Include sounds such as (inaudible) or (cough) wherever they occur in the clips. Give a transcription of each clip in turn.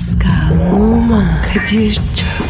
Pascal, Oman, Kadir çok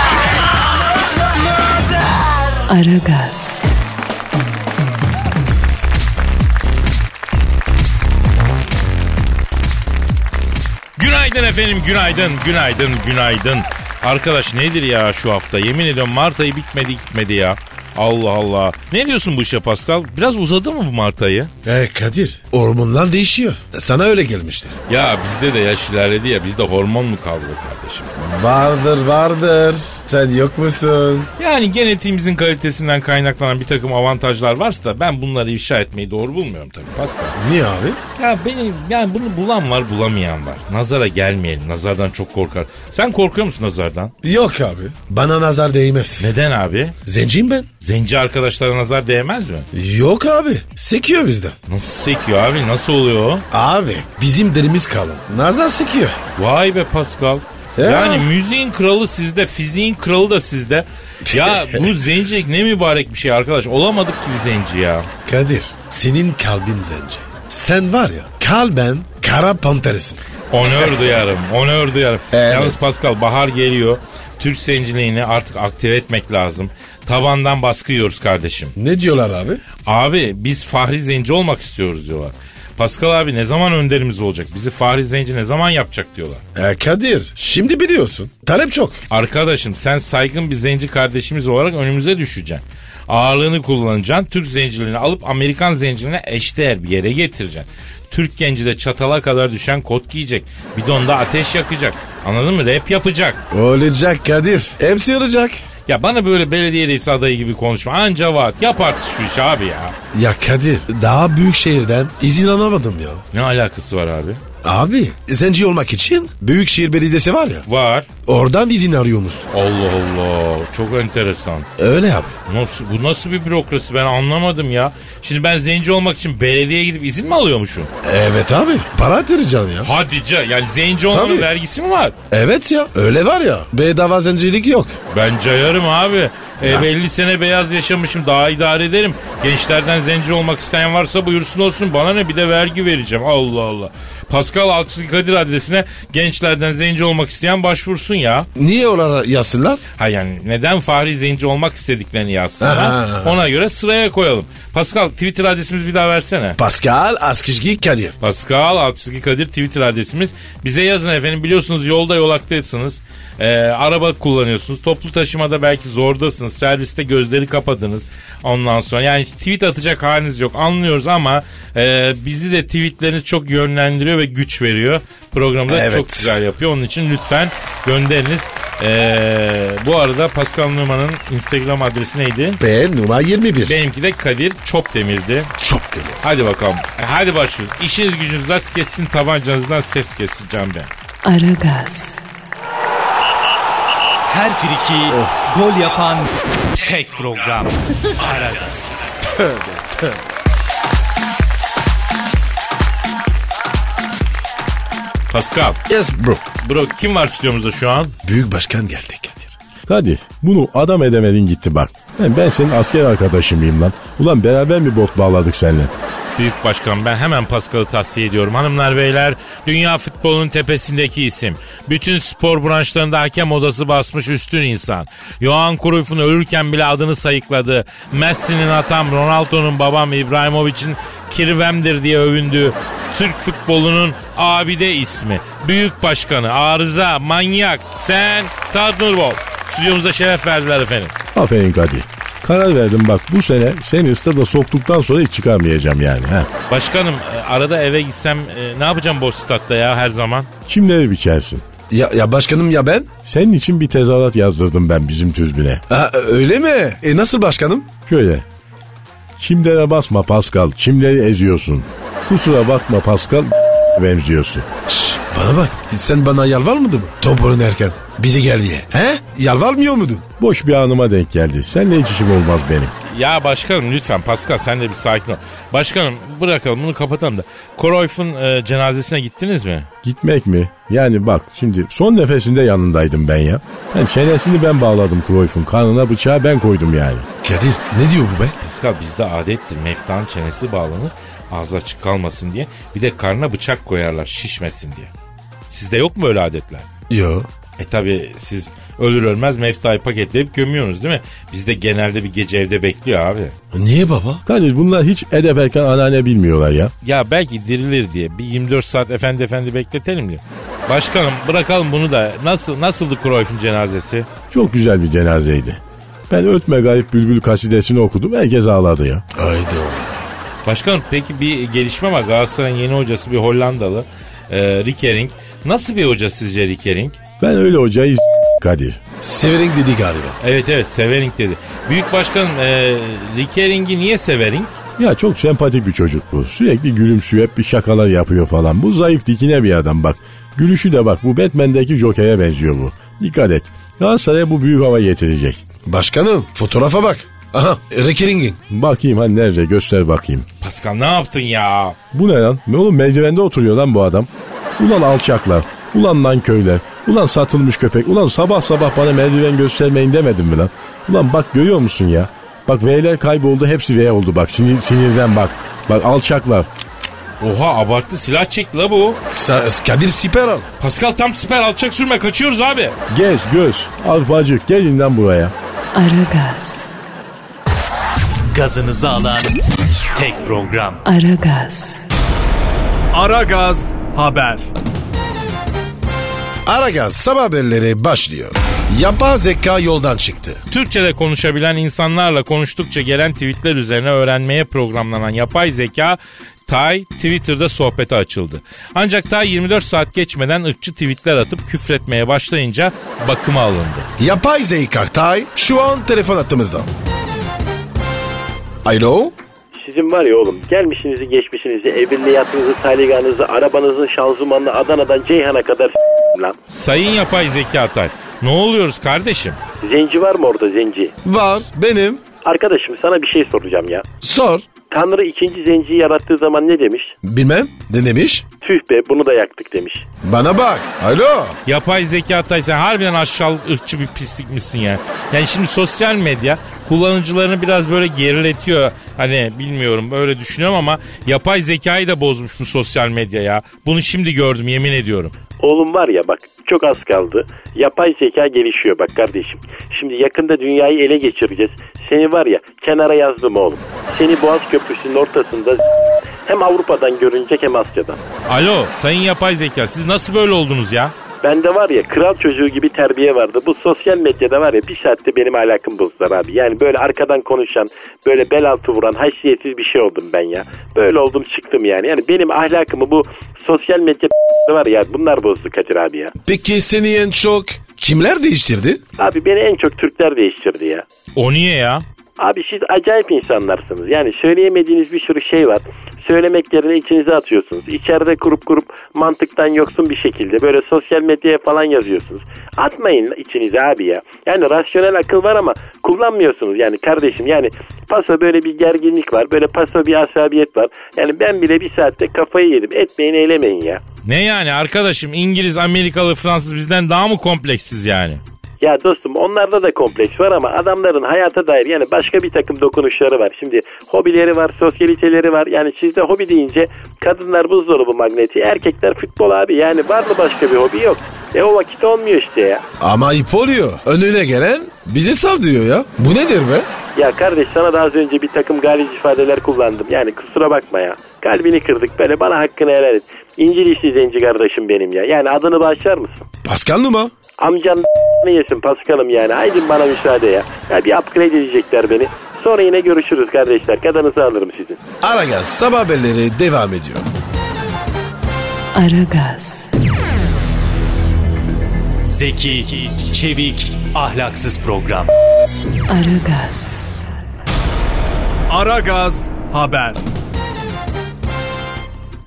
Aragaz, Günaydın efendim, günaydın, günaydın, günaydın. Arkadaş nedir ya şu hafta? Yemin ediyorum Mart ayı bitmedi gitmedi ya. Allah Allah. Ne diyorsun bu işe Pascal? Biraz uzadı mı bu Mart ayı? E Kadir hormonlar değişiyor. Sana öyle gelmiştir. Ya bizde de yaş ilerledi ya bizde hormon mu kaldı kardeşim? Vardır vardır. Sen yok musun? Yani genetiğimizin kalitesinden kaynaklanan bir takım avantajlar varsa da ben bunları ifşa etmeyi doğru bulmuyorum tabii Pascal. Niye abi? Ya beni yani bunu bulan var bulamayan var. Nazara gelmeyelim. Nazardan çok korkar. Sen korkuyor musun nazardan? Yok abi. Bana nazar değmez. Neden abi? Zenciyim ben. Zenci arkadaşlara nazar değmez mi? Yok abi. Sekiyor bizden. Nasıl sekiyor abi? Nasıl oluyor o? Abi bizim derimiz kalın. Nazar sekiyor. Vay be Pascal. Ya. Yani müziğin kralı sizde, fiziğin kralı da sizde. Ya (laughs) bu zencilik ne mübarek bir şey arkadaş. Olamadık gibi zenci ya. Kadir senin kalbin zenci. Sen var ya kalben kara panterisin. Onör duyarım, onör duyarım. Evet. Yalnız Pascal bahar geliyor. Türk zenciliğini artık aktive etmek lazım. Tabandan baskı yiyoruz kardeşim. Ne diyorlar abi? Abi biz Fahri Zenci olmak istiyoruz diyorlar. Pascal abi ne zaman önderimiz olacak? Bizi Fahri Zenci ne zaman yapacak diyorlar. E Kadir şimdi biliyorsun. Talep çok. Arkadaşım sen saygın bir zenci kardeşimiz olarak önümüze düşeceksin. Ağırlığını kullanacaksın. Türk zenciliğini alıp Amerikan zenciliğine eşdeğer bir yere getireceksin. Türk genci de çatala kadar düşen kot giyecek. Bidonda ateş yakacak. Anladın mı? Rap yapacak. Olacak Kadir. Hepsi olacak. Ya bana böyle belediye reisi adayı gibi konuşma. Anca vaat. Yap artık şu işi abi ya. Ya Kadir daha büyük şehirden izin alamadım ya. Ne alakası var abi? Abi zenci olmak için Büyükşehir Belediyesi var ya Var. oradan izin arıyormuş. Allah Allah. Çok enteresan. Öyle abi. Nasıl, bu nasıl bir bürokrasi ben anlamadım ya. Şimdi ben zenci olmak için belediyeye gidip izin mi alıyormuşum? Evet abi para yatıracaksın ya. Hadi ca yani zenci olmanın Tabii. vergisi mi var? Evet ya öyle var ya bedava zencilik yok. Ben cayarım abi. E, 50 sene beyaz yaşamışım daha idare ederim. Gençlerden zenci olmak isteyen varsa buyursun olsun. Bana ne bir de vergi vereceğim. Allah Allah. Pascal Altçı Kadir adresine gençlerden zenci olmak isteyen başvursun ya. Niye oralara yazsınlar? Ha yani neden Fahri Zenci olmak istediklerini yazsınlar. Ona göre sıraya koyalım. Pascal Twitter adresimizi bir daha versene. Pascal Askışgi Kadir. Pascal Altçizgi Kadir Twitter adresimiz. Bize yazın efendim biliyorsunuz yolda yolaktaysınız. Ee, araba kullanıyorsunuz. Toplu taşımada belki zordasınız. Serviste gözleri kapadınız. Ondan sonra yani tweet atacak haliniz yok anlıyoruz ama e, bizi de tweetleriniz çok yönlendiriyor ve güç veriyor. Programda Evet. çok güzel yapıyor. Onun için lütfen gönderiniz. Ee, bu arada Pascal Numan'ın Instagram adresi neydi? B numara 21. Benimki de Kadir Çopdemir'di. Çok deli. Hadi bakalım. E, Hadi başlıyoruz. İşiniz gücünüz rast kessin tabancanızdan ses kessin Can ben. Aragaz, Her friki gol yapan tek program. Aragaz. Pascal. Yes bro. Bro kim var stüdyomuzda şu an? Büyük başkan geldi Kadir. Kadir bunu adam edemedin gitti bak. Ben, ben senin asker arkadaşın mıyım lan? Ulan beraber mi bot bağladık seninle? Büyük başkan ben hemen Pascal'ı tavsiye ediyorum. Hanımlar beyler dünya futbolunun tepesindeki isim. Bütün spor branşlarında hakem odası basmış üstün insan. Johan Cruyff'un ölürken bile adını sayıkladı. Messi'nin atam Ronaldo'nun babam İbrahimovic'in kirvemdir diye övündüğü Türk futbolunun abide ismi. Büyük başkanı, arıza, manyak, sen, Tadnurbol. Stüdyomuzda şeref verdiler efendim. Aferin Kadir. Karar verdim bak bu sene seni stada soktuktan sonra hiç çıkarmayacağım yani. Ha. Başkanım e, arada eve gitsem e, ne yapacağım boş statta ya her zaman? Kimleri biçersin? Ya, ya başkanım ya ben? Senin için bir tezahürat yazdırdım ben bizim tüzbüne. Ha, öyle mi? E nasıl başkanım? Şöyle. Çimlere basma Pascal, çimleri eziyorsun. Kusura bakma Pascal, (laughs) benziyorsun. Şş, Bana bak sen bana yalvarmadın mı? Top oynarken bize gel diye. He? Yalvarmıyor muydun? Boş bir anıma denk geldi. Seninle hiç işim olmaz benim. Ya başkanım lütfen Pascal sen de bir sakin ol. Başkanım bırakalım bunu kapatalım da. Cruyff'un e, cenazesine gittiniz mi? Gitmek mi? Yani bak şimdi son nefesinde yanındaydım ben ya. Yani çenesini ben bağladım Cruyff'un. Karnına bıçağı ben koydum yani. Kadir ne diyor bu be? Pascal bizde adettir. Meftanın çenesi bağlanır ağzı açık kalmasın diye. Bir de karnına bıçak koyarlar şişmesin diye. Sizde yok mu öyle adetler? Yo. E tabi siz ölür ölmez meftayı paketleyip gömüyorsunuz değil mi? Bizde genelde bir gece evde bekliyor abi. Niye baba? Kadir bunlar hiç edep erken anneanne bilmiyorlar ya. Ya belki dirilir diye bir 24 saat efendi efendi bekletelim diye. Başkanım bırakalım bunu da. Nasıl nasıldı Cruyff'un cenazesi? Çok güzel bir cenazeydi. Ben Ötme Gayip Bülbül kasidesini okudum. Herkes ağladı ya. Haydi Başkanım peki bir gelişme var. Galatasaray'ın yeni hocası bir Hollandalı. E, Rickering. Nasıl bir hoca sizce Rickering? Ben öyle hocayı Kadir. Severing dedi galiba. Evet evet Severing dedi. Büyük başkanım e, Rickering'i niye Severing? Ya çok sempatik bir çocuk bu. Sürekli gülümsüyor hep bir şakalar yapıyor falan. Bu zayıf dikine bir adam bak. Gülüşü de bak bu Batman'deki Joker'e benziyor bu. Dikkat et. Galatasaray'a bu büyük hava getirecek. Başkanım fotoğrafa bak. Aha Rekering'in. Bakayım hani nerede göster bakayım. Pascal ne yaptın ya? Bu ne lan? Ne oğlum merdivende oturuyor lan bu adam. Ulan alçaklar. Ulan lan köyler. Ulan satılmış köpek. Ulan sabah sabah bana merdiven göstermeyin demedim mi lan? Ulan bak görüyor musun ya? Bak V'ler kayboldu hepsi V oldu bak sinir, sinirden bak. Bak alçaklar. Oha abarttı silah çekti la bu. Sa- Kadir siper al. Pascal tam siper alçak sürme kaçıyoruz abi. Gez göz. Arpacık gelin lan buraya. Aragaz, Gazınızı alan tek program. Aragaz, Aragaz Haber. Aragaz sabah haberleri başlıyor. Yapay zeka yoldan çıktı. Türkçe'de konuşabilen insanlarla konuştukça gelen tweetler üzerine öğrenmeye programlanan yapay zeka Tay Twitter'da sohbete açıldı. Ancak Tay 24 saat geçmeden ırkçı tweetler atıp küfretmeye başlayınca bakıma alındı. Yapay zeka Tay şu an telefon attığımızda. Alo? Sizin var ya oğlum gelmişinizi geçmişinizi evinde yatınızı taliganızı arabanızın şanzımanını Adana'dan Ceyhan'a kadar lan. Sayın yapay zeka Tay ne oluyoruz kardeşim? Zenci var mı orada zenci? Var benim. Arkadaşım sana bir şey soracağım ya. Sor. Tanrı ikinci zenciyi yarattığı zaman ne demiş? Bilmem ne demiş? Tüh be bunu da yaktık demiş. Bana bak. Alo? Yapay zeka Tay sen harbiden aşağılık ırkçı bir pislikmişsin ya. Yani şimdi sosyal medya kullanıcılarını biraz böyle geriletiyor. Hani bilmiyorum böyle düşünüyorum ama yapay zekayı da bozmuş bu sosyal medya ya. Bunu şimdi gördüm yemin ediyorum. Oğlum var ya bak çok az kaldı. Yapay zeka gelişiyor bak kardeşim. Şimdi yakında dünyayı ele geçireceğiz. Seni var ya kenara yazdım oğlum. Seni Boğaz Köprüsü'nün ortasında hem Avrupa'dan görünecek hem Asya'dan. Alo sayın yapay zeka siz nasıl böyle oldunuz ya? Bende var ya kral çocuğu gibi terbiye vardı. Bu sosyal medyada var ya bir saatte benim ahlakım bozdular abi. Yani böyle arkadan konuşan, böyle bel altı vuran, haysiyetsiz bir şey oldum ben ya. Böyle oldum çıktım yani. Yani benim ahlakımı bu sosyal medya (laughs) var ya bunlar bozdu Kadir abi ya. Peki seni en çok kimler değiştirdi? Abi beni en çok Türkler değiştirdi ya. O niye ya? Abi siz acayip insanlarsınız. Yani söyleyemediğiniz bir sürü şey var. Söylemek yerine içinize atıyorsunuz. İçeride kurup kurup mantıktan yoksun bir şekilde böyle sosyal medyaya falan yazıyorsunuz. Atmayın içinize abi ya. Yani rasyonel akıl var ama kullanmıyorsunuz yani kardeşim. Yani paso böyle bir gerginlik var. Böyle paso bir asabiyet var. Yani ben bile bir saatte kafayı yedim. Etmeyin eylemeyin ya. Ne yani arkadaşım İngiliz, Amerikalı, Fransız bizden daha mı kompleksiz yani? Ya dostum onlarda da kompleks var ama adamların hayata dair yani başka bir takım dokunuşları var. Şimdi hobileri var, sosyaliteleri var. Yani sizde hobi deyince kadınlar buzdolabı magneti, erkekler futbol abi. Yani var mı başka bir hobi yok. E o vakit olmuyor işte ya. Ama ayıp oluyor. Önüne gelen bize sar diyor ya. Bu nedir be? Ya kardeş sana da az önce bir takım galiz ifadeler kullandım. Yani kusura bakma ya. Kalbini kırdık böyle bana hakkını helal et. İncil işli zenci kardeşim benim ya. Yani adını bağışlar mısın? Pascal mı? Amcan ne yesin Paskal'ım yani. Haydi bana müsaade ya. Ya bir upgrade edecekler beni. Sonra yine görüşürüz kardeşler. Kadınızı alırım sizin. Aragaz sabah haberleri devam ediyor. Aragaz, Zeki, çevik, ahlaksız program. Aragaz, Aragaz Haber.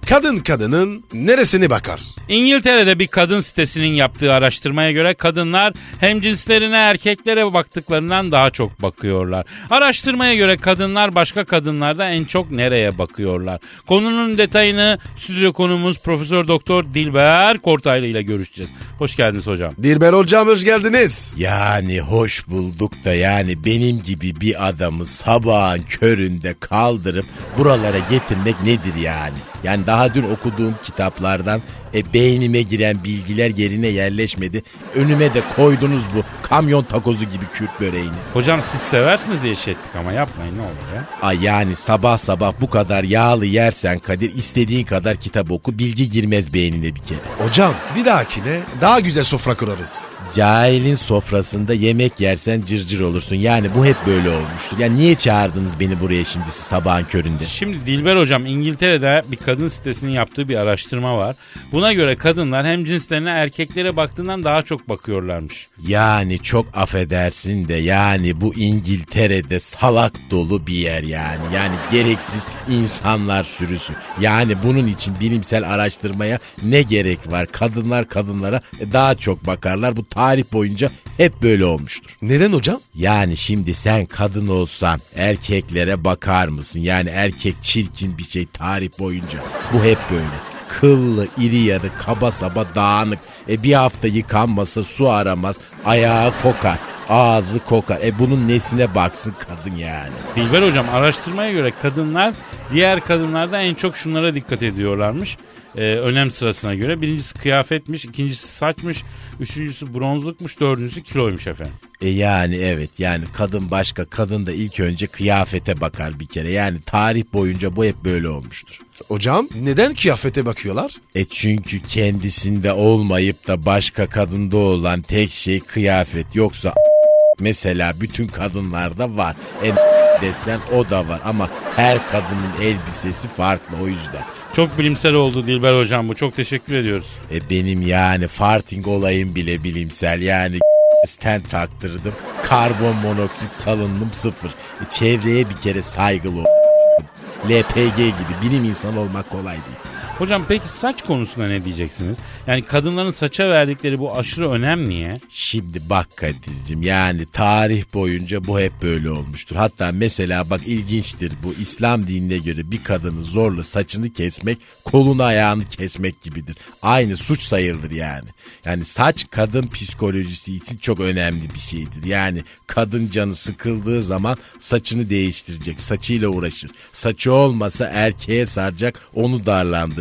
Kadın kadının neresini bakar? İngiltere'de bir kadın sitesinin yaptığı araştırmaya göre kadınlar hem cinslerine erkeklere baktıklarından daha çok bakıyorlar. Araştırmaya göre kadınlar başka kadınlarda en çok nereye bakıyorlar? Konunun detayını stüdyo konumuz Profesör Doktor Dilber Kortaylı ile görüşeceğiz. Hoş geldiniz hocam. Dilber hocam hoş geldiniz. Yani hoş bulduk da yani benim gibi bir adamı sabahın köründe kaldırıp buralara getirmek nedir yani? Yani daha dün okuduğum kitaplardan e, beynime giren bilgiler yerine yerleşmedi. Önüme de koydunuz bu kamyon takozu gibi Kürt böreğini. Hocam siz seversiniz diye şey ettik ama yapmayın ne olur ya. Ay yani sabah sabah bu kadar yağlı yersen Kadir istediğin kadar kitap oku bilgi girmez beynine bir kere. Hocam bir dahakine daha güzel sofra kurarız. Cahilin sofrasında yemek yersen cırcır olursun. Yani bu hep böyle olmuştur. Yani niye çağırdınız beni buraya şimdi siz sabahın köründe? Şimdi Dilber hocam İngiltere'de bir kadın sitesinin yaptığı bir araştırma var. Buna göre kadınlar hem cinslerine erkeklere baktığından daha çok bakıyorlarmış. Yani çok affedersin de yani bu İngiltere'de salak dolu bir yer yani. Yani gereksiz insanlar sürüsü. Yani bunun için bilimsel araştırmaya ne gerek var? Kadınlar kadınlara daha çok bakarlar. Bu tarih boyunca hep böyle olmuştur. Neden hocam? Yani şimdi sen kadın olsan erkeklere bakar mısın? Yani erkek çirkin bir şey tarih boyunca. Bu hep böyle. Kıllı, iri yarı, kaba saba, dağınık. E bir hafta yıkanmasa su aramaz, ayağı kokar, ağzı kokar. E bunun nesine baksın kadın yani. Dilber hocam araştırmaya göre kadınlar diğer kadınlardan en çok şunlara dikkat ediyorlarmış. Ee, önem sırasına göre. Birincisi kıyafetmiş, ikincisi saçmış, üçüncüsü bronzlukmuş, dördüncüsü kiloymuş efendim. E yani evet yani kadın başka kadın da ilk önce kıyafete bakar bir kere. Yani tarih boyunca bu hep böyle olmuştur. Hocam neden kıyafete bakıyorlar? E çünkü kendisinde olmayıp da başka kadında olan tek şey kıyafet. Yoksa mesela bütün kadınlarda var. E desen o da var ama her kadının elbisesi farklı o yüzden. Çok bilimsel oldu Dilber hocam bu. Çok teşekkür ediyoruz. E benim yani farting olayım bile bilimsel yani (laughs) stent taktırdım. Karbon monoksit salındım sıfır. E çevreye bir kere saygılı ol. (laughs) LPG gibi bilim insanı olmak kolay değil. Hocam peki saç konusunda ne diyeceksiniz? Yani kadınların saça verdikleri bu aşırı önem niye? Şimdi bak Kadir'cim yani tarih boyunca bu hep böyle olmuştur. Hatta mesela bak ilginçtir bu İslam dinine göre bir kadını zorla saçını kesmek kolunu ayağını kesmek gibidir. Aynı suç sayılır yani. Yani saç kadın psikolojisi için çok önemli bir şeydir. Yani kadın canı sıkıldığı zaman saçını değiştirecek, saçıyla uğraşır. Saçı olmasa erkeğe saracak, onu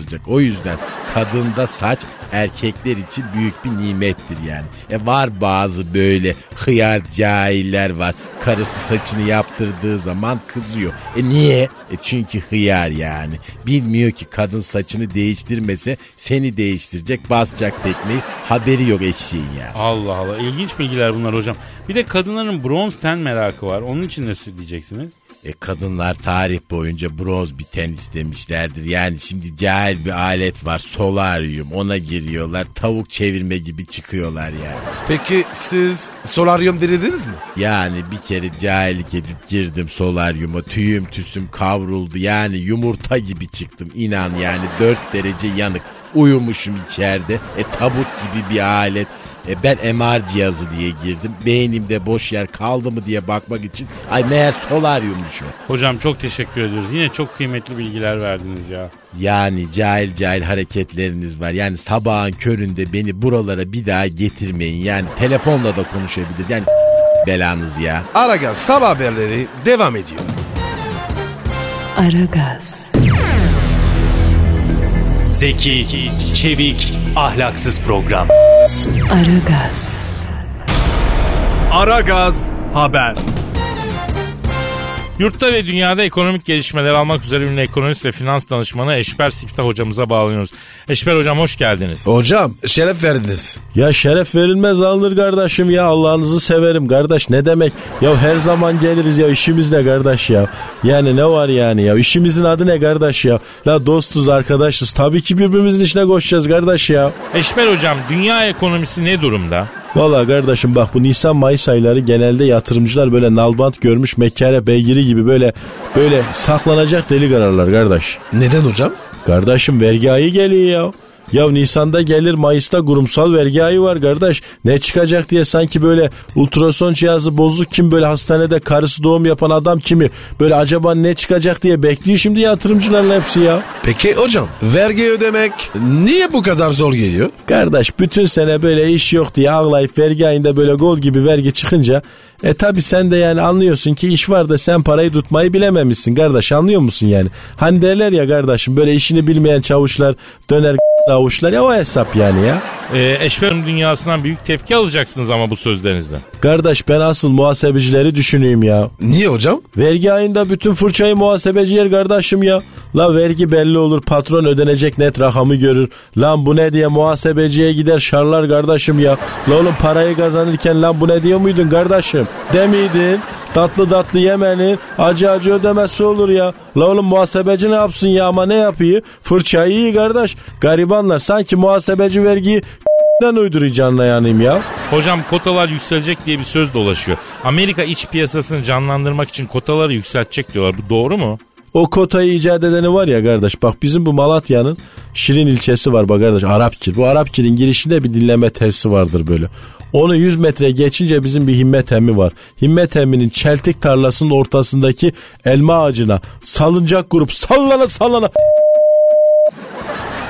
darlandıracak. O yüzden kadında saç erkekler için büyük bir nimettir yani. E var bazı böyle hıyar cahiller var. Karısı saçını yaptırdığı zaman kızıyor. E niye? E çünkü hıyar yani. Bilmiyor ki kadın saçını değiştirmese seni değiştirecek basacak tekmeyi. Haberi yok eşeğin ya. Allah Allah ilginç bilgiler bunlar hocam. Bir de kadınların bronz ten merakı var. Onun için ne diyeceksiniz? E kadınlar tarih boyunca bronz bir ten istemişlerdir. Yani şimdi cahil bir alet var solaryum ona giriyorlar tavuk çevirme gibi çıkıyorlar yani. Peki siz solaryum denediniz mi? Yani bir kere cahillik edip girdim solaryuma tüyüm tüsüm kavruldu yani yumurta gibi çıktım inan yani 4 derece yanık uyumuşum içeride e tabut gibi bir alet e ben MR cihazı diye girdim. Beynimde boş yer kaldı mı diye bakmak için. Ay meğer solaryummuş o. Hocam çok teşekkür ediyoruz. Yine çok kıymetli bilgiler verdiniz ya. Yani cahil cahil hareketleriniz var. Yani sabahın köründe beni buralara bir daha getirmeyin. Yani telefonla da konuşabilir. Yani (laughs) belanız ya. Aragaz sabah haberleri devam ediyor. Aragaz, Zeki, çevik, ahlaksız program. Aragaz, Aragaz haber. Yurtta ve dünyada ekonomik gelişmeler almak üzere ünlü ekonomist ve finans danışmanı Eşber Siftah hocamıza bağlanıyoruz. Eşber hocam hoş geldiniz. Hocam şeref verdiniz. Ya şeref verilmez alınır kardeşim ya Allah'ınızı severim kardeş ne demek? Ya her zaman geliriz ya işimiz ne kardeş ya? Yani ne var yani ya işimizin adı ne kardeş ya? La dostuz arkadaşız tabii ki birbirimizin işine koşacağız kardeş ya. Eşber hocam dünya ekonomisi ne durumda? Valla kardeşim bak bu Nisan Mayıs ayları genelde yatırımcılar böyle nalbant görmüş mekare beygiri gibi böyle böyle saklanacak delik ararlar kardeş. Neden hocam? Kardeşim vergi ayı geliyor ya. Ya Nisan'da gelir Mayıs'ta kurumsal vergi ayı var kardeş. Ne çıkacak diye sanki böyle ultrason cihazı bozuk kim böyle hastanede karısı doğum yapan adam kimi böyle acaba ne çıkacak diye bekliyor şimdi yatırımcıların hepsi ya. Peki hocam vergi ödemek niye bu kadar zor geliyor? Kardeş bütün sene böyle iş yok diye ağlayıp vergi ayında böyle gol gibi vergi çıkınca e tabi sen de yani anlıyorsun ki iş var da sen parayı tutmayı bilememişsin kardeş anlıyor musun yani? Hani derler ya kardeşim böyle işini bilmeyen çavuşlar döner avuçlar ya o hesap yani ya. Ee, eşverim dünyasından büyük tepki alacaksınız ama bu sözlerinizden. Kardeş ben asıl muhasebecileri düşüneyim ya. Niye hocam? Vergi ayında bütün fırçayı muhasebeci yer kardeşim ya. La vergi belli olur patron ödenecek net rakamı görür. Lan bu ne diye muhasebeciye gider şarlar kardeşim ya. La oğlum parayı kazanırken lan bu ne diyor muydun kardeşim? Demiydin. Tatlı tatlı yemenin acı acı ödemesi olur ya. La oğlum muhasebeci ne yapsın ya ama ne yapıyor? Fırçayı iyi kardeş. Garibanlar sanki muhasebeci vergiyi uyduruyor yanayım ya. Hocam kotalar yükselecek diye bir söz dolaşıyor. Amerika iç piyasasını canlandırmak için kotaları yükseltecek diyorlar. Bu doğru mu? O kotayı icat edeni var ya kardeş bak bizim bu Malatya'nın Şirin ilçesi var bak kardeş Arapçır. Bu Arapçır'ın girişinde bir dinleme tesisi vardır böyle. Onu 100 metre geçince bizim bir himmet emmi var. Himmet emminin çeltik tarlasının ortasındaki elma ağacına salıncak grup sallana sallana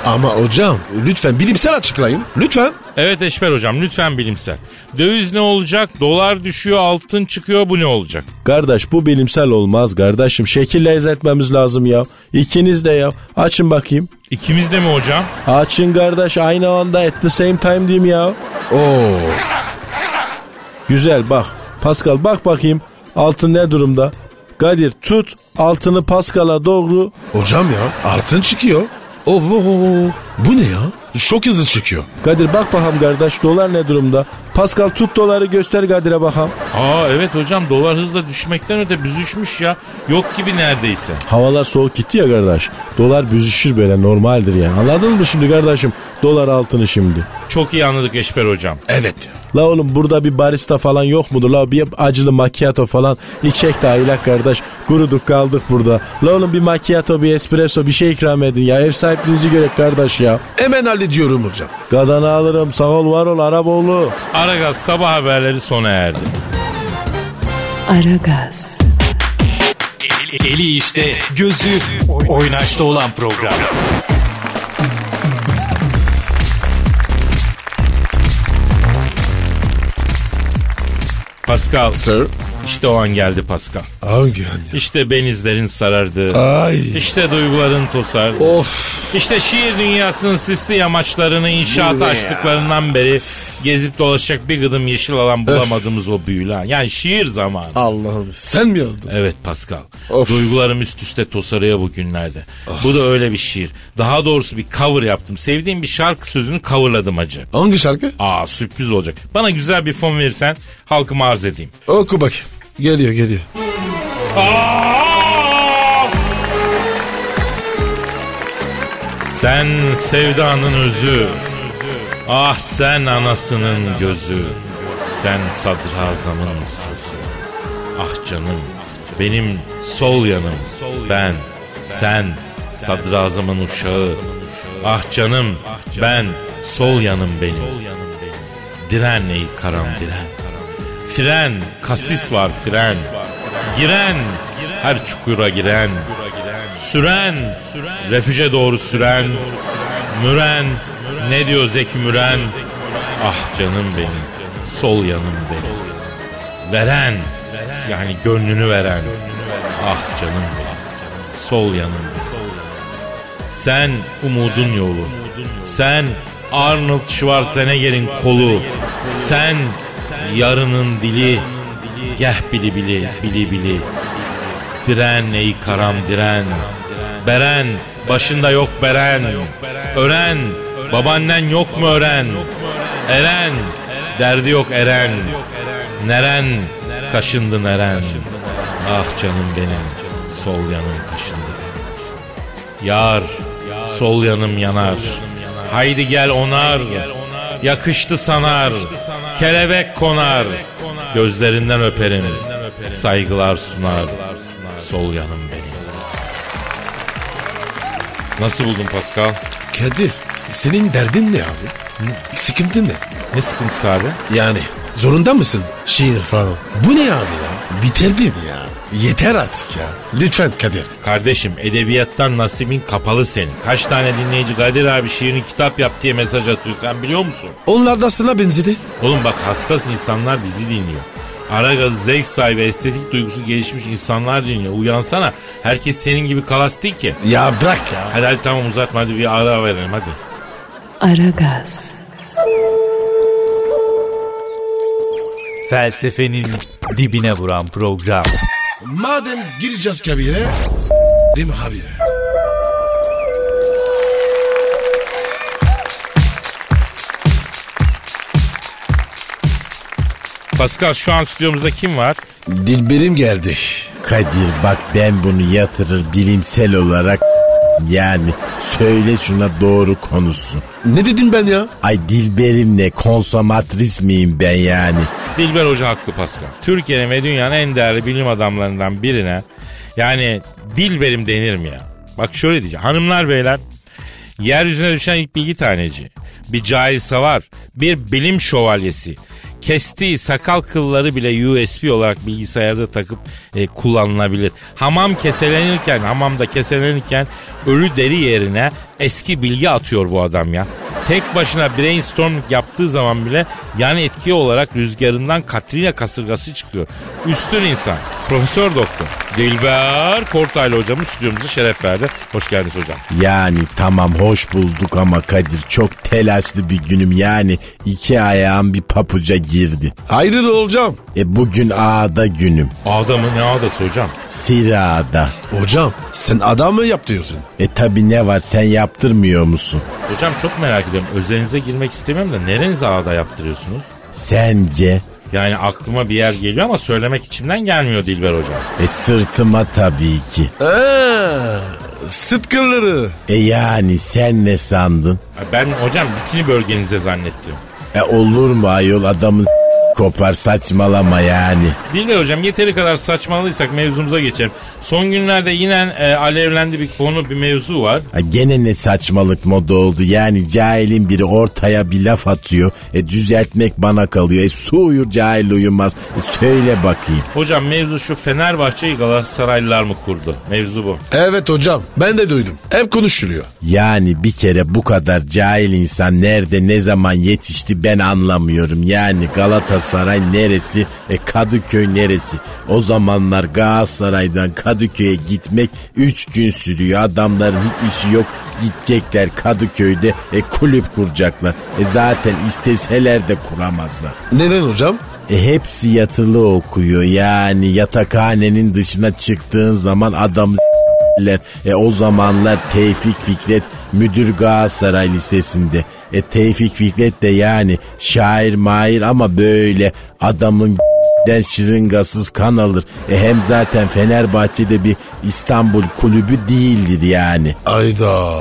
Ama hocam lütfen bilimsel açıklayın. Lütfen. Evet Eşber hocam lütfen bilimsel. Döviz ne olacak? Dolar düşüyor, altın çıkıyor. Bu ne olacak? Kardeş bu bilimsel olmaz kardeşim. Şekil etmemiz lazım ya. İkiniz de ya. Açın bakayım. İkimiz de mi hocam? Açın kardeş aynı anda at the same time diyeyim ya. Oo. Güzel bak. Pascal bak bakayım. Altın ne durumda? Kadir tut altını Pascal'a doğru. Hocam ya altın çıkıyor. Oh, oh. Bu ne ya? Çok hızlı çıkıyor. Kadir bak bakalım kardeş dolar ne durumda? Pascal tut doları göster Kadir'e bakalım. Aa evet hocam dolar hızla düşmekten öte büzüşmüş ya. Yok gibi neredeyse. Havalar soğuk gitti ya kardeş. Dolar büzüşür böyle normaldir yani. Anladınız mı şimdi kardeşim? Dolar altını şimdi. Çok iyi anladık Eşber hocam. Evet. La oğlum burada bir barista falan yok mudur? La bir acılı macchiato falan içecek de aylak kardeş. Kuruduk kaldık burada. La oğlum bir macchiato bir espresso bir şey ikram edin ya. Ev sahipliğinizi görek kardeş ya. Hemen hallediyorum hocam. Kadını alırım sağ ol var ol Araboğlu. Aragaz sabah haberleri sona erdi. Aragaz, Eli işte, gözü oynaşta olan program. Pascal. Sir. İşte o an geldi Pascal. Hangi an ya? İşte benizlerin sarardı. Ay. İşte duyguların tosardı. Of. İşte şiir dünyasının sisli yamaçlarını inşaata açtıklarından beri gezip dolaşacak bir gıdım yeşil alan bulamadığımız o büyülü an. Yani şiir zamanı. Allah'ım sen mi yazdın? Evet Pascal. Of. Duygularım üst üste tosarıyor bugünlerde. Bu da öyle bir şiir. Daha doğrusu bir cover yaptım. Sevdiğim bir şarkı sözünü coverladım acı. Hangi şarkı? Aa sürpriz olacak. Bana güzel bir fon verirsen halkıma arz edeyim. Oku bak. Geliyor geliyor. Sen sevdanın özü. Ah sen anasının gözü. Sen sadrazamın sözü. Ah canım benim sol yanım. Ben sen sadrazamın uşağı. Ah canım ben sol yanım benim. Diren ey karam diren. Fren kasis var fren. Giren her çukura giren. Süren refüje doğru süren. Müren ne diyor Zeki Müren? Ah canım benim sol yanım benim. Veren yani gönlünü veren. Ah canım benim sol yanım benim. Sen umudun yolu. Sen Arnold Schwarzenegger'in kolu. Sen yarının dili. Geh bili bili bili bili. Diren ey karam diren. Beren başında yok beren. Ören babaannen yok mu ören? Eren derdi yok eren. Neren kaşındı neren. Ah canım benim sol yanım kaşındı. Yar sol yanım yanar. Haydi gel onar. Yakıştı sanar. Kelebek konar. Gözlerinden öperim. Saygılar sunar. Sol yanım benim. Nasıl buldun Pascal? Kadir senin derdin ne abi? Sıkıntın ne? Ne sıkıntısı abi? Yani zorunda mısın şiir falan? Bu ne abi ya? Bitirdin ya. Yeter artık ya. Lütfen Kadir. Kardeşim edebiyattan nasibin kapalı senin. Kaç tane dinleyici Kadir abi şiirini kitap yap diye mesaj atıyor sen biliyor musun? Onlar da sana benzedi. Oğlum bak hassas insanlar bizi dinliyor. Aragaz zevk sahibi estetik duygusu gelişmiş insanlar dinliyor. Uyansana. Herkes senin gibi kalas değil ki. Ya bırak ya. Hadi hadi tamam uzatma hadi bir ara verelim hadi. Aragaz, Felsefenin dibine vuran program. Madem gireceğiz kabire s**rim abi. Pascal şu an stüdyomuzda kim var? Dilberim geldi. Kadir bak ben bunu yatırır bilimsel olarak yani söyle şuna doğru konusu. Ne dedim ben ya? Ay Dilberimle konsomatris miyim ben yani? Dilber Hoca haklı Pascal. Türkiye'nin ve dünyanın en değerli bilim adamlarından birine yani Dilberim denir mi ya? Bak şöyle diyeceğim. Hanımlar beyler yeryüzüne düşen ilk bilgi taneci. Bir cahil savar. Bir bilim şövalyesi. Kestiği sakal kılları bile USB olarak bilgisayarda takıp e, kullanılabilir. Hamam keselenirken, hamamda keselenirken ölü deri yerine eski bilgi atıyor bu adam ya. Tek başına brainstorming yaptığı zaman bile yan etki olarak rüzgarından Katrina kasırgası çıkıyor. Üstün insan. Profesör Doktor. Dilber Kortaylı hocamız stüdyomuza şeref verdi. Hoş geldiniz hocam. Yani tamam hoş bulduk ama Kadir çok telaşlı bir günüm yani iki ayağım bir papuca girdi. Ayrıl olacağım. E bugün ağda günüm. Ağda mı ne ağdası hocam? Sirada. Hocam sen adam mı yaptırıyorsun? E tabi ne var sen yaptırmıyor musun? Hocam çok merak ediyorum. Özelinize girmek istemiyorum da nerenize ağda yaptırıyorsunuz? Sence? Yani aklıma bir yer geliyor ama söylemek içimden gelmiyor Dilber hocam. E sırtıma tabii ki. Eee sıtkıları. E yani sen ne sandın? Ben hocam bikini bölgenize zannettim. E olur mu ayol adamı s- kopar saçmalama yani. Dilber hocam yeteri kadar saçmalıysak mevzumuza geçelim. Son günlerde yine e, alevlendi bir konu bir mevzu var. Ha, gene ne saçmalık moda oldu yani cahilin biri ortaya bir laf atıyor. E düzeltmek bana kalıyor. E su uyur cahil uyumaz. E, söyle bakayım. Hocam mevzu şu Fenerbahçe'yi Galatasaraylılar mı kurdu? Mevzu bu. Evet hocam ben de duydum. Hep konuşuluyor. Yani bir kere bu kadar cahil insan nerede ne zaman yetişti ben anlamıyorum. Yani Galatasaray neresi e Kadıköy neresi? O zamanlar Galatasaray'dan Kadıköy'e gitmek 3 gün sürüyor. Adamların hiç işi yok. Gidecekler Kadıköy'de e kulüp kuracaklar. E zaten isteseler de kuramazlar. Neden hocam? E hepsi yatılı okuyor. Yani yatakhanenin dışına çıktığın zaman s**ler. E o zamanlar Tevfik Fikret müdür Galatasaray Lisesi'nde. E Tevfik Fikret de yani şair mair ama böyle adamın den (laughs) şırıngasız kan alır. E hem zaten Fenerbahçe'de bir İstanbul kulübü değildir yani. Ayda.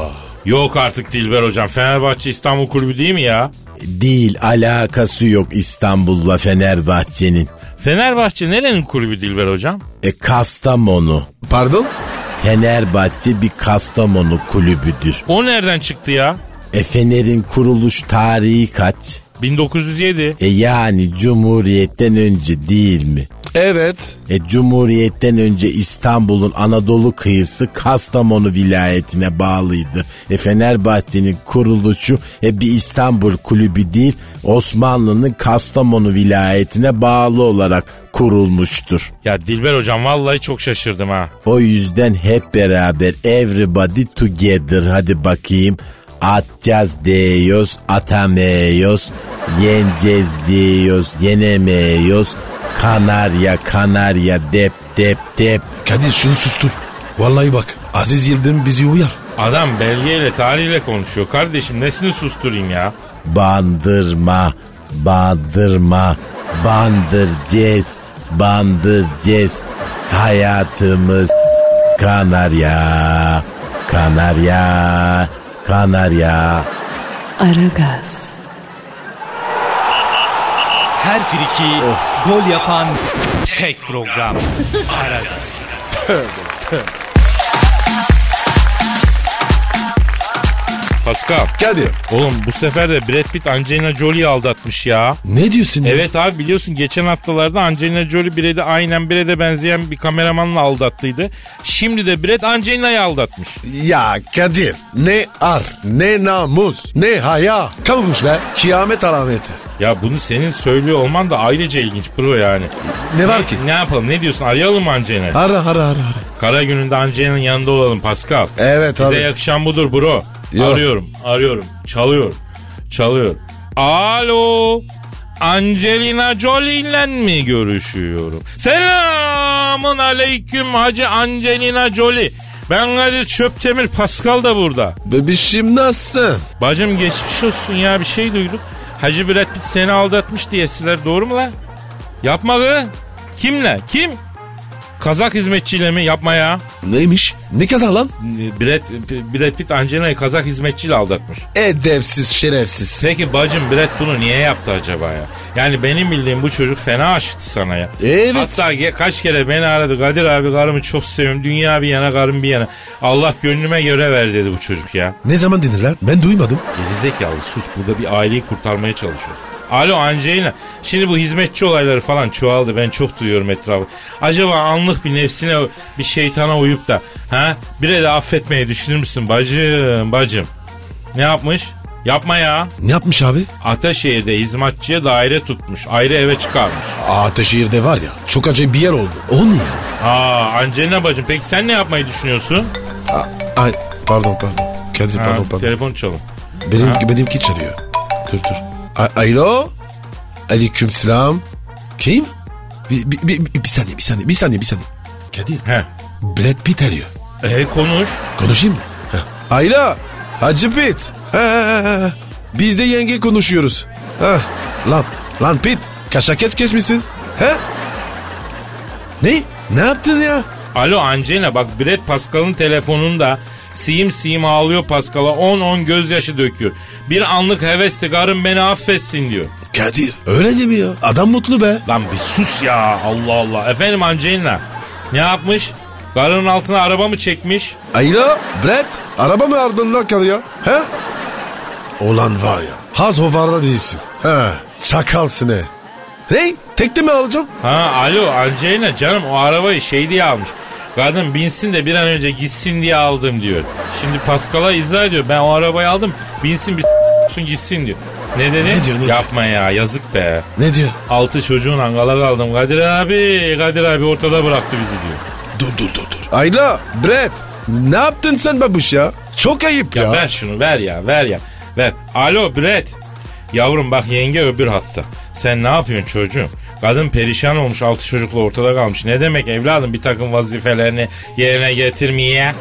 Yok artık Dilber hocam. Fenerbahçe İstanbul Kulübü değil mi ya? Değil alakası yok İstanbul'la Fenerbahçe'nin. Fenerbahçe nerenin kulübü Dilber hocam? E Kastamonu. Pardon? Fenerbahçe bir Kastamonu kulübüdür. O nereden çıktı ya? E Fener'in kuruluş tarihi kaç? 1907. E yani Cumhuriyet'ten önce değil mi? Evet. E Cumhuriyet'ten önce İstanbul'un Anadolu kıyısı Kastamonu vilayetine bağlıydı. E Fenerbahçe'nin kuruluşu e bir İstanbul kulübü değil Osmanlı'nın Kastamonu vilayetine bağlı olarak kurulmuştur. Ya Dilber hocam vallahi çok şaşırdım ha. O yüzden hep beraber everybody together hadi bakayım. Atacağız diyoruz, atamıyoruz. Yeneceğiz diyoruz, yenemiyoruz. Kanarya, kanarya, dep, dep, dep. Kadir şunu sustur. Vallahi bak Aziz Yıldırım bizi uyar. Adam belgeyle tarihle konuşuyor. Kardeşim nesini susturayım ya? Bandırma, bandırma, bandıracağız, bandıracağız. Hayatımız kanarya, kanarya, kanarya. Aragaz, Her friki gol yapan tek program. Aragaz. Pascal. Kadir. Oğlum bu sefer de Brad Pitt Angelina Jolie'yi aldatmış ya. Ne diyorsun ya? Evet abi biliyorsun geçen haftalarda Angelina Jolie Brad'i aynen Brad'e benzeyen bir kameramanla aldattıydı. Şimdi de Brad Angelina'yı aldatmış. Ya Kadir ne ar ne namus ne haya kalmış be kıyamet alameti. Ya bunu senin söylüyor olman da ayrıca ilginç bro yani. Ne var ki? Ne yapalım ne diyorsun arayalım mı Angelina'yı? Ara ara ara ara. Kara gününde Angelina'nın yanında olalım Pascal. Evet Bize abi. yakışan budur bro. Yok. Arıyorum arıyorum çalıyor çalıyor. Alo Angelina Jolie ile mi görüşüyorum? Selamun aleyküm Hacı Angelina Jolie. Ben Kadir Çöptemir Pascal da burada. Bebişim nasılsın? Bacım geçmiş olsun ya bir şey duyduk. Hacı Brad Pitt seni aldatmış diyesiler doğru mu lan? Yapma kız. Kimle? Kim? Kazak hizmetçiyle mi? Yapma ya. Neymiş? Ne kazan lan? Brad, Brad Pitt Angelina'yı kazak hizmetçiyle aldatmış. Edepsiz şerefsiz. Peki bacım Brad bunu niye yaptı acaba ya? Yani benim bildiğim bu çocuk fena aşıktı sana ya. Evet. Hatta ge- kaç kere beni aradı. Kadir abi karımı çok seviyorum. Dünya bir yana karım bir yana. Allah gönlüme göre ver dedi bu çocuk ya. Ne zaman denir lan? Ben duymadım. Gerizekalı sus burada bir aileyi kurtarmaya çalışıyoruz. Alo Angelina. Şimdi bu hizmetçi olayları falan çoğaldı. Ben çok duyuyorum etrafı. Acaba anlık bir nefsine bir şeytana uyup da ha bire de affetmeyi düşünür müsün bacım bacım? Ne yapmış? Yapma ya. Ne yapmış abi? Ataşehir'de hizmetçiye daire tutmuş. Ayrı eve çıkarmış. Ataşehir'de var ya çok acayip bir yer oldu. O ne ya? Aa Angelina bacım peki sen ne yapmayı düşünüyorsun? A- ay pardon pardon. Kadir pardon pardon. telefon çalın. Benim, Ha? benimki çalıyor. Dur dur. A- Alo? Aleyküm selam. Kim? Bir, bir, bir, bir saniye bir saniye bir saniye bir saniye. Kadir. He. Brad Pitt arıyor. E konuş. Konuşayım mı? Heh. Ayla. Hacı Pitt. He, he, he. Biz de yenge konuşuyoruz. Ha. Lan. Lan Pitt. Kaşaket kesmişsin. He? Ne? Ne yaptın ya? Alo Angelina bak Brad Pascal'ın telefonunda siyim siyim ağlıyor Pascal'a 10-10 gözyaşı döküyor. Bir anlık hevesli karım beni affetsin diyor. Kadir. Öyle değil mi ya? Adam mutlu be. Lan bir sus ya Allah Allah. Efendim Angelina ne yapmış? Karının altına araba mı çekmiş? Ayla, Brett, araba mı ardından kalıyor? He? Olan var ya, haz hovarda değilsin. He, çakalsın he. Ne? Tekte mi alacaksın? Ha alo Angelina canım o arabayı şey diye almış. Kadın binsin de bir an önce gitsin diye aldım diyor. Şimdi Pascal'a izah ediyor. Ben o arabayı aldım binsin bir s**sun gitsin diyor. Ne dedi? Ne diyor, ne Yapma ya yazık be. Ne diyor? Altı çocuğun angala kaldım. Kadir abi, Kadir abi ortada bıraktı bizi diyor. Dur dur dur dur. Ayla, Brett, ne yaptın sen babuş ya? Çok ayıp Ya, ya. ver şunu ver ya ver ya. Ver. Alo Brett. Yavrum bak yenge öbür hatta. Sen ne yapıyorsun çocuğum? Kadın perişan olmuş altı çocukla ortada kalmış. Ne demek evladım bir takım vazifelerini yerine getirmeye?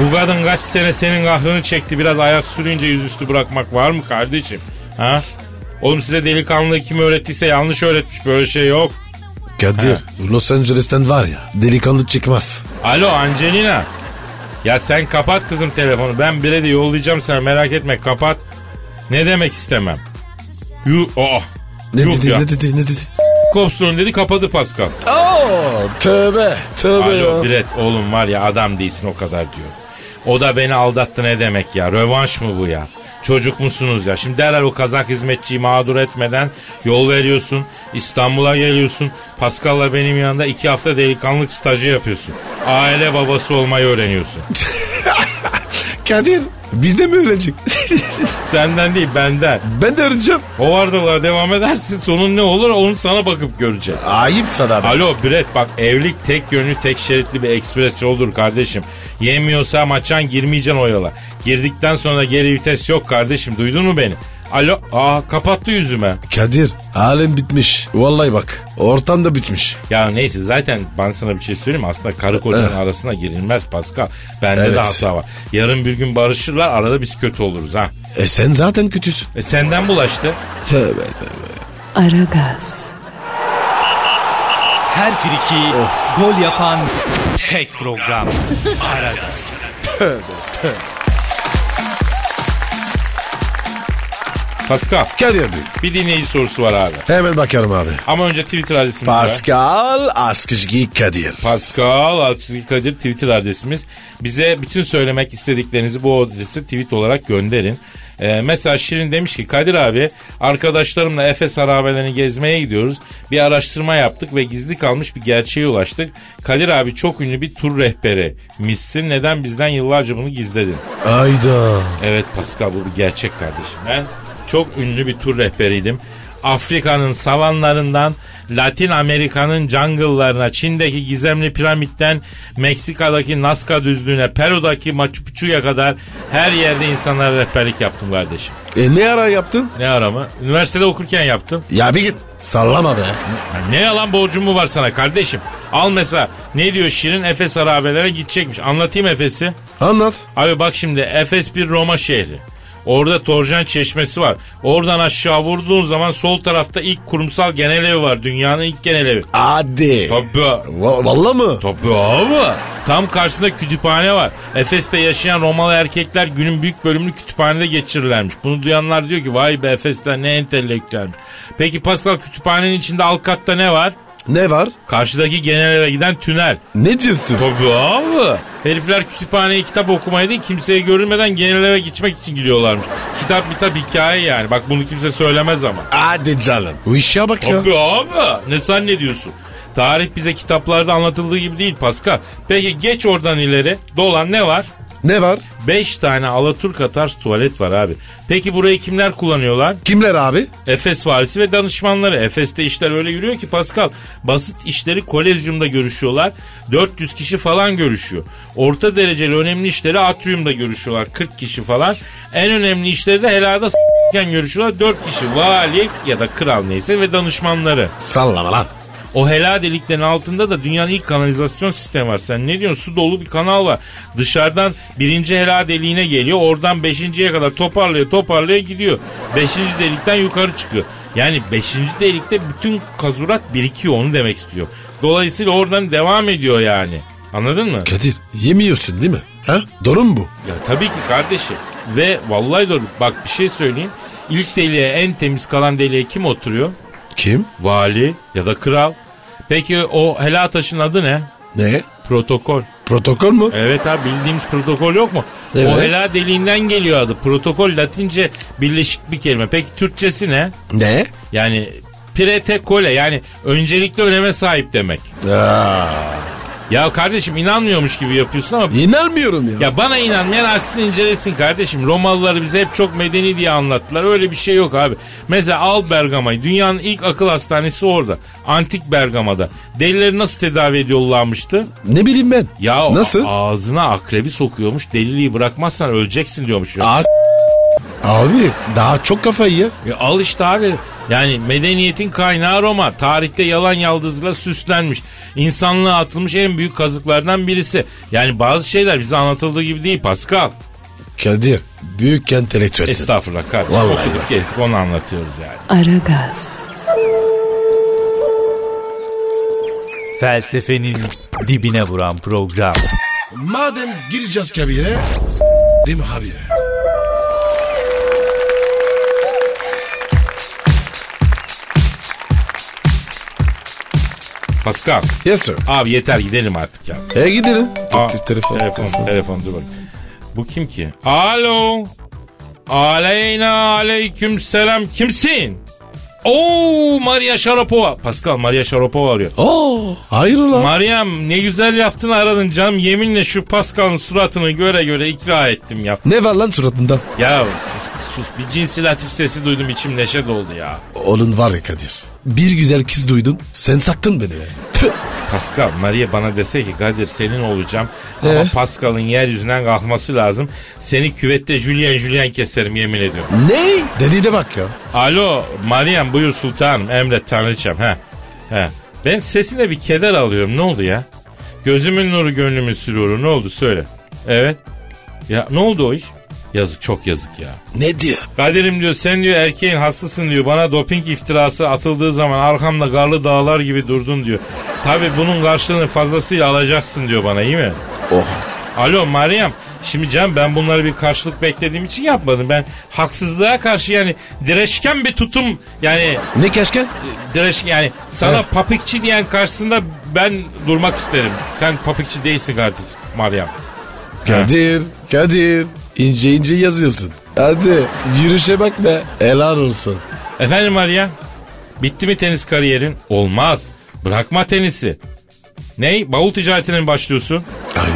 Bu kadın kaç sene senin kahrını çekti biraz ayak sürünce yüzüstü bırakmak var mı kardeşim? Ha? Oğlum size delikanlılığı kim öğrettiyse yanlış öğretmiş böyle şey yok. Kadir, Los Angeles'ten var ya, delikanlı çıkmaz. Alo Angelina. Ya sen kapat kızım telefonu. Ben bire de yollayacağım sana merak etme kapat. Ne demek istemem? Yu, oh. Ne Yuh dedi, ya. ne dedi, ne dedi? Kopsun dedi kapadı Pascal. Aa, tövbe, tövbe Alo ya. Biret oğlum var ya adam değilsin o kadar diyor. O da beni aldattı ne demek ya rövanş mı bu ya? Çocuk musunuz ya? Şimdi derhal o kazak hizmetçiyi mağdur etmeden yol veriyorsun. İstanbul'a geliyorsun. Pascal'la benim yanında iki hafta delikanlık stajı yapıyorsun. Aile babası olmayı öğreniyorsun. (laughs) Kadir, biz de mi öğrenecek? (laughs) Senden değil benden. ben de öğreneceğim. O vardalığa devam edersin sonun ne olur onu sana bakıp göreceğim. Ayıp sana be. Alo Brett bak evlilik tek yönlü tek şeritli bir ekspres yoldur kardeşim. Yemiyorsa maçan girmeyeceksin o yola. Girdikten sonra geri vites yok kardeşim duydun mu beni? Alo aa kapattı yüzüme. Kadir, alem bitmiş. Vallahi bak, ortam da bitmiş. Ya neyse zaten ben sana bir şey söyleyeyim aslında karı kocanın arasına girilmez Pascal. Bende Evet. de hata var. Yarın bir gün barışırlar arada biz kötü oluruz ha. E sen zaten kötüsün. E senden bulaştı. Tövbe tövbe. Aragaz, Her friki gol yapan tek program. Aragaz. Pascal Kadir Bey. bir dinleyici sorusu var abi. Hemen bakarım abi. Ama önce Twitter adresimiz. Pascal Askışgi Kadir. Pascal Altçizgi Kadir Twitter adresimiz. Bize bütün söylemek istediklerinizi bu adrese tweet olarak gönderin. Ee, mesela Şirin demiş ki Kadir abi arkadaşlarımla Efes harabelerini gezmeye gidiyoruz. Bir araştırma yaptık ve gizli kalmış bir gerçeğe ulaştık. Kadir abi çok ünlü bir tur rehberi. Missin neden bizden yıllarca bunu gizledin? Ayda. Evet Pascal bu bir gerçek kardeşim. Ben çok ünlü bir tur rehberiydim. Afrika'nın savanlarından Latin Amerika'nın jungle'larına, Çin'deki gizemli piramitten Meksika'daki Nazca düzlüğüne, Peru'daki Machu Picchu'ya kadar her yerde insanlara rehberlik yaptım kardeşim. E ne ara yaptın? Ne arama? Üniversitede okurken yaptım. Ya bir git. Sallama be. Ya ne yalan borcum mu var sana kardeşim? Al mesela ne diyor Şirin Efes harabelere gidecekmiş. Anlatayım Efes'i. Anlat. Abi bak şimdi Efes bir Roma şehri. Orada Torjan Çeşmesi var. Oradan aşağı vurduğun zaman sol tarafta ilk kurumsal genel evi var. Dünyanın ilk genel evi. Hadi. Tabii. Va- Valla mı? Tabii abi. Tam karşısında kütüphane var. Efes'te yaşayan Romalı erkekler günün büyük bölümünü kütüphanede geçirirlermiş. Bunu duyanlar diyor ki vay be Efes'te ne entelektüelmiş. Peki Pascal kütüphanenin içinde alt katta ne var? Ne var? Karşıdaki genel eve giden tünel. Ne diyorsun? Tabii abi. Herifler kütüphaneye kitap okumaya değil kimseye görünmeden genel eve gitmek için gidiyorlarmış. Kitap kitap hikaye yani. Bak bunu kimse söylemez ama. Hadi canım. Bu işe bak ya. Tabii abi. Ne zannediyorsun? Tarih bize kitaplarda anlatıldığı gibi değil Pascal. Peki geç oradan ileri. Dolan ne var? Ne var? Beş tane Alaturka tarz tuvalet var abi. Peki burayı kimler kullanıyorlar? Kimler abi? Efes valisi ve danışmanları. Efes'te işler öyle yürüyor ki Pascal. Basit işleri kolezyumda görüşüyorlar. 400 kişi falan görüşüyor. Orta dereceli önemli işleri atriumda görüşüyorlar. 40 kişi falan. En önemli işleri de helada s**ken görüşüyorlar. 4 kişi vali ya da kral neyse ve danışmanları. Sallama lan. O helal deliklerin altında da dünyanın ilk kanalizasyon sistemi var. Sen ne diyorsun? Su dolu bir kanal var. Dışarıdan birinci helal deliğine geliyor. Oradan beşinciye kadar toparlaya toparlaya gidiyor. Beşinci delikten yukarı çıkıyor. Yani beşinci delikte bütün kazurat birikiyor onu demek istiyor. Dolayısıyla oradan devam ediyor yani. Anladın mı? Kadir yemiyorsun değil mi? Ha? Doğru mu bu? Ya tabii ki kardeşim. Ve vallahi doğru. Bak bir şey söyleyeyim. İlk deliğe en temiz kalan deliğe kim oturuyor? Kim? Vali ya da kral. Peki o helal taşın adı ne? Ne? Protokol. Protokol mu? Evet abi bildiğimiz protokol yok mu? Evet. O helal deliğinden geliyor adı. Protokol latince birleşik bir kelime. Peki Türkçesi ne? Ne? Yani pretekole yani öncelikli öneme sahip demek. Aa, Ya kardeşim inanmıyormuş gibi yapıyorsun ama inanmıyorum ya. ya bana inanmayan açsın incelesin kardeşim. Romalıları bize hep çok medeni diye anlattılar. Öyle bir şey yok abi. Mesela al Bergama'yı. Dünyanın ilk akıl hastanesi orada. Antik Bergama'da. Delileri nasıl tedavi ediyorlarmıştı? Ne bileyim ben. Ya Nasıl? ağzına akrebi sokuyormuş. Deliliği bırakmazsan öleceksin diyormuş. Ya. Abi daha çok kafayı ya. Ya al işte abi. Yani medeniyetin kaynağı Roma. Tarihte yalan yaldızla süslenmiş. İnsanlığa atılmış en büyük kazıklardan birisi. Yani bazı şeyler bize anlatıldığı gibi değil Pascal. Kadir büyük entelektüelsin. Estağfurullah kardeşim. Vallahi Okuduk gezdik onu anlatıyoruz yani. Aragaz, Felsefenin dibine vuran program. Madem gireceğiz kabire s**rim abi. Pascal. Yes sir. Abi yeter gidelim artık ya. E gidelim. Aa, telefon. Telefon, telefon dur bak. Bu kim ki? Alo. Aleyna aleyküm selam. Kimsin? Oo Maria Sharapova. Pascal Maria Sharapova arıyor. Oo, hayrola? Meryem ne güzel yaptın aradın canım. Yeminle şu Pascal'ın suratını göre göre ikra ettim ya. ne var lan suratında? Ya sus, sus bir cinsi latif sesi duydum içim neşe doldu ya. Onun var ya Kadir. Bir güzel kız duydun. Sen sattın beni be. Tüh. Pascal Maria bana dese ki Kadir senin olacağım ama Ee? Pascal'ın yeryüzünden kalkması lazım. Seni küvette Julien Julien keserim yemin ediyorum. Ne? Dedi de bak ya. Alo Meryem buyur sultanım emret tanrıçam. He. He. Ben sesine bir keder alıyorum ne oldu ya? Gözümün nuru gönlümün süruru ne oldu söyle. Evet. Ya ne oldu o iş? Yazık çok yazık ya. Ne diyor? Kadir'im diyor sen diyor erkeğin hastasın diyor. Bana doping iftirası atıldığı zaman arkamda garlı dağlar gibi durdun diyor. Tabi bunun karşılığını fazlasıyla alacaksın diyor bana iyi mi? Oh. Alo Meryem. Şimdi canım ben bunları bir karşılık beklediğim için yapmadım. Ben haksızlığa karşı yani direşken bir tutum yani Ne keşke? direş yani sana He. papikçi diyen karşısında ben durmak isterim. Sen papikçi değilsin kardeşim Meryem. Kadir, Kadir. İnce ince yazıyorsun. Hadi yürüyüşe bak be. Helal olsun. Efendim Meryem? Bitti mi tenis kariyerin? Olmaz. Bırakma tenisi. Ney? Bavul ticaretine mi başlıyorsun? Hayda.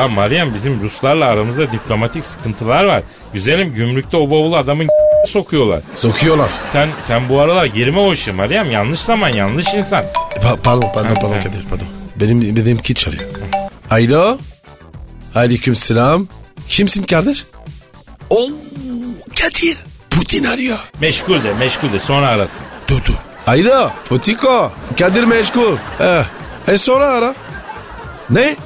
Ya Meryem bizim Ruslarla aramızda diplomatik sıkıntılar var. Güzelim gümrükte o bavulu adamın (laughs) sokuyorlar. Sokuyorlar. Sen sen bu aralar girme o işe Meryem. Yanlış zaman yanlış insan. Pa- pardon pardon Ha, pardon ha. Kadir pardon. Benim benimki çalıyor. Alo. Aleyküm selam. Kimsin kardeş? Oo Kadir. Putin arıyor. Meşgul de meşgul de sonra arasın. Dur dur. Alo Putiko. Kadir meşgul. He. E sonra ara. Ne?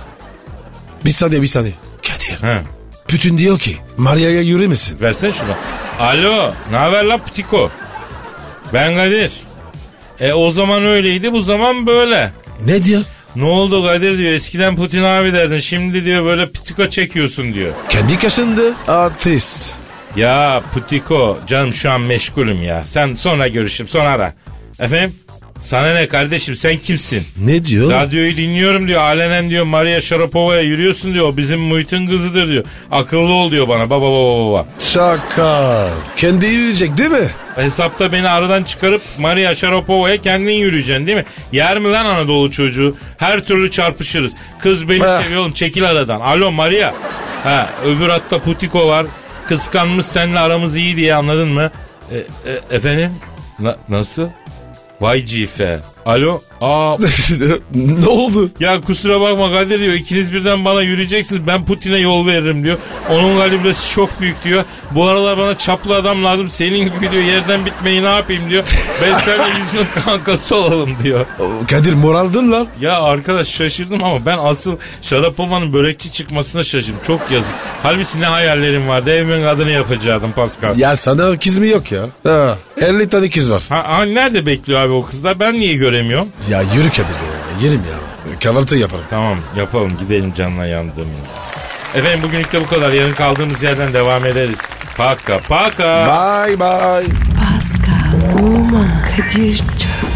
Bir saniye bir saniye. Kadir. Ha. Putin diyor ki Maria'ya yürü müsün? Versene şunu. Alo ne haber la Putiko? Ben Kadir. E o zaman öyleydi bu zaman böyle. Ne diyor? Ne oldu Kadir diyor eskiden Putin abi derdin şimdi diyor böyle Putiko çekiyorsun diyor. Kendi kaşındı. Artist. Ya Putiko canım şu an meşgulüm ya. Sen sonra görüşürüm sonra ara. Efendim? Sana ne kardeşim sen kimsin? Ne diyor? Radyoyu dinliyorum diyor. Alenen diyor Maria Sharapova'ya yürüyorsun diyor. O bizim muhitin kızıdır diyor. Akıllı ol diyor bana baba baba baba. Şaka. Kendi yürüyecek değil mi? Hesapta beni aradan çıkarıp Maria Sharapova'ya kendin yürüyeceksin değil mi? Yer mi lan Anadolu çocuğu? Her türlü çarpışırız. Kız beni Ah. seviyor oğlum çekil aradan. Alo Maria. Ha öbür hatta Putiko var. Kıskanmış seninle aramız iyi diye anladın mı? E, e, efendim? Na- nasıl? Vay cife. Alo? Aa (laughs) ne oldu? ya kusura bakma Kadir diyor ikiniz birden bana yürüyeceksiniz ben Putin'e yol veririm diyor. Onun kalibresi çok büyük diyor. Bu aralar bana çaplı adam lazım senin gibi diyor yerden bitmeyi ne yapayım diyor. Ben seninle (laughs) yüzünün kankası olalım diyor. Kadir moraldın lan. Ya arkadaş şaşırdım ama ben asıl Şarapova'nın börekçi çıkmasına şaşırdım. Çok yazık. Halbuki ne hayallerim vardı evimin adını yapacaktım Pascal. Ya sana kız mı yok ya? Ha, 50 tane kız var. Ha, ha, nerede bekliyor abi o kızlar ben niye göremiyorum? Ya yürü Kadir be. Yerim ya. Kahvaltı yaparım. Tamam yapalım gidelim canla yandım. Efendim bugünlük de bu kadar. Yarın kaldığımız yerden devam ederiz. Paka paka. Bye bye. Pascal, Oman, Kadir çok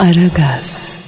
Aragaz.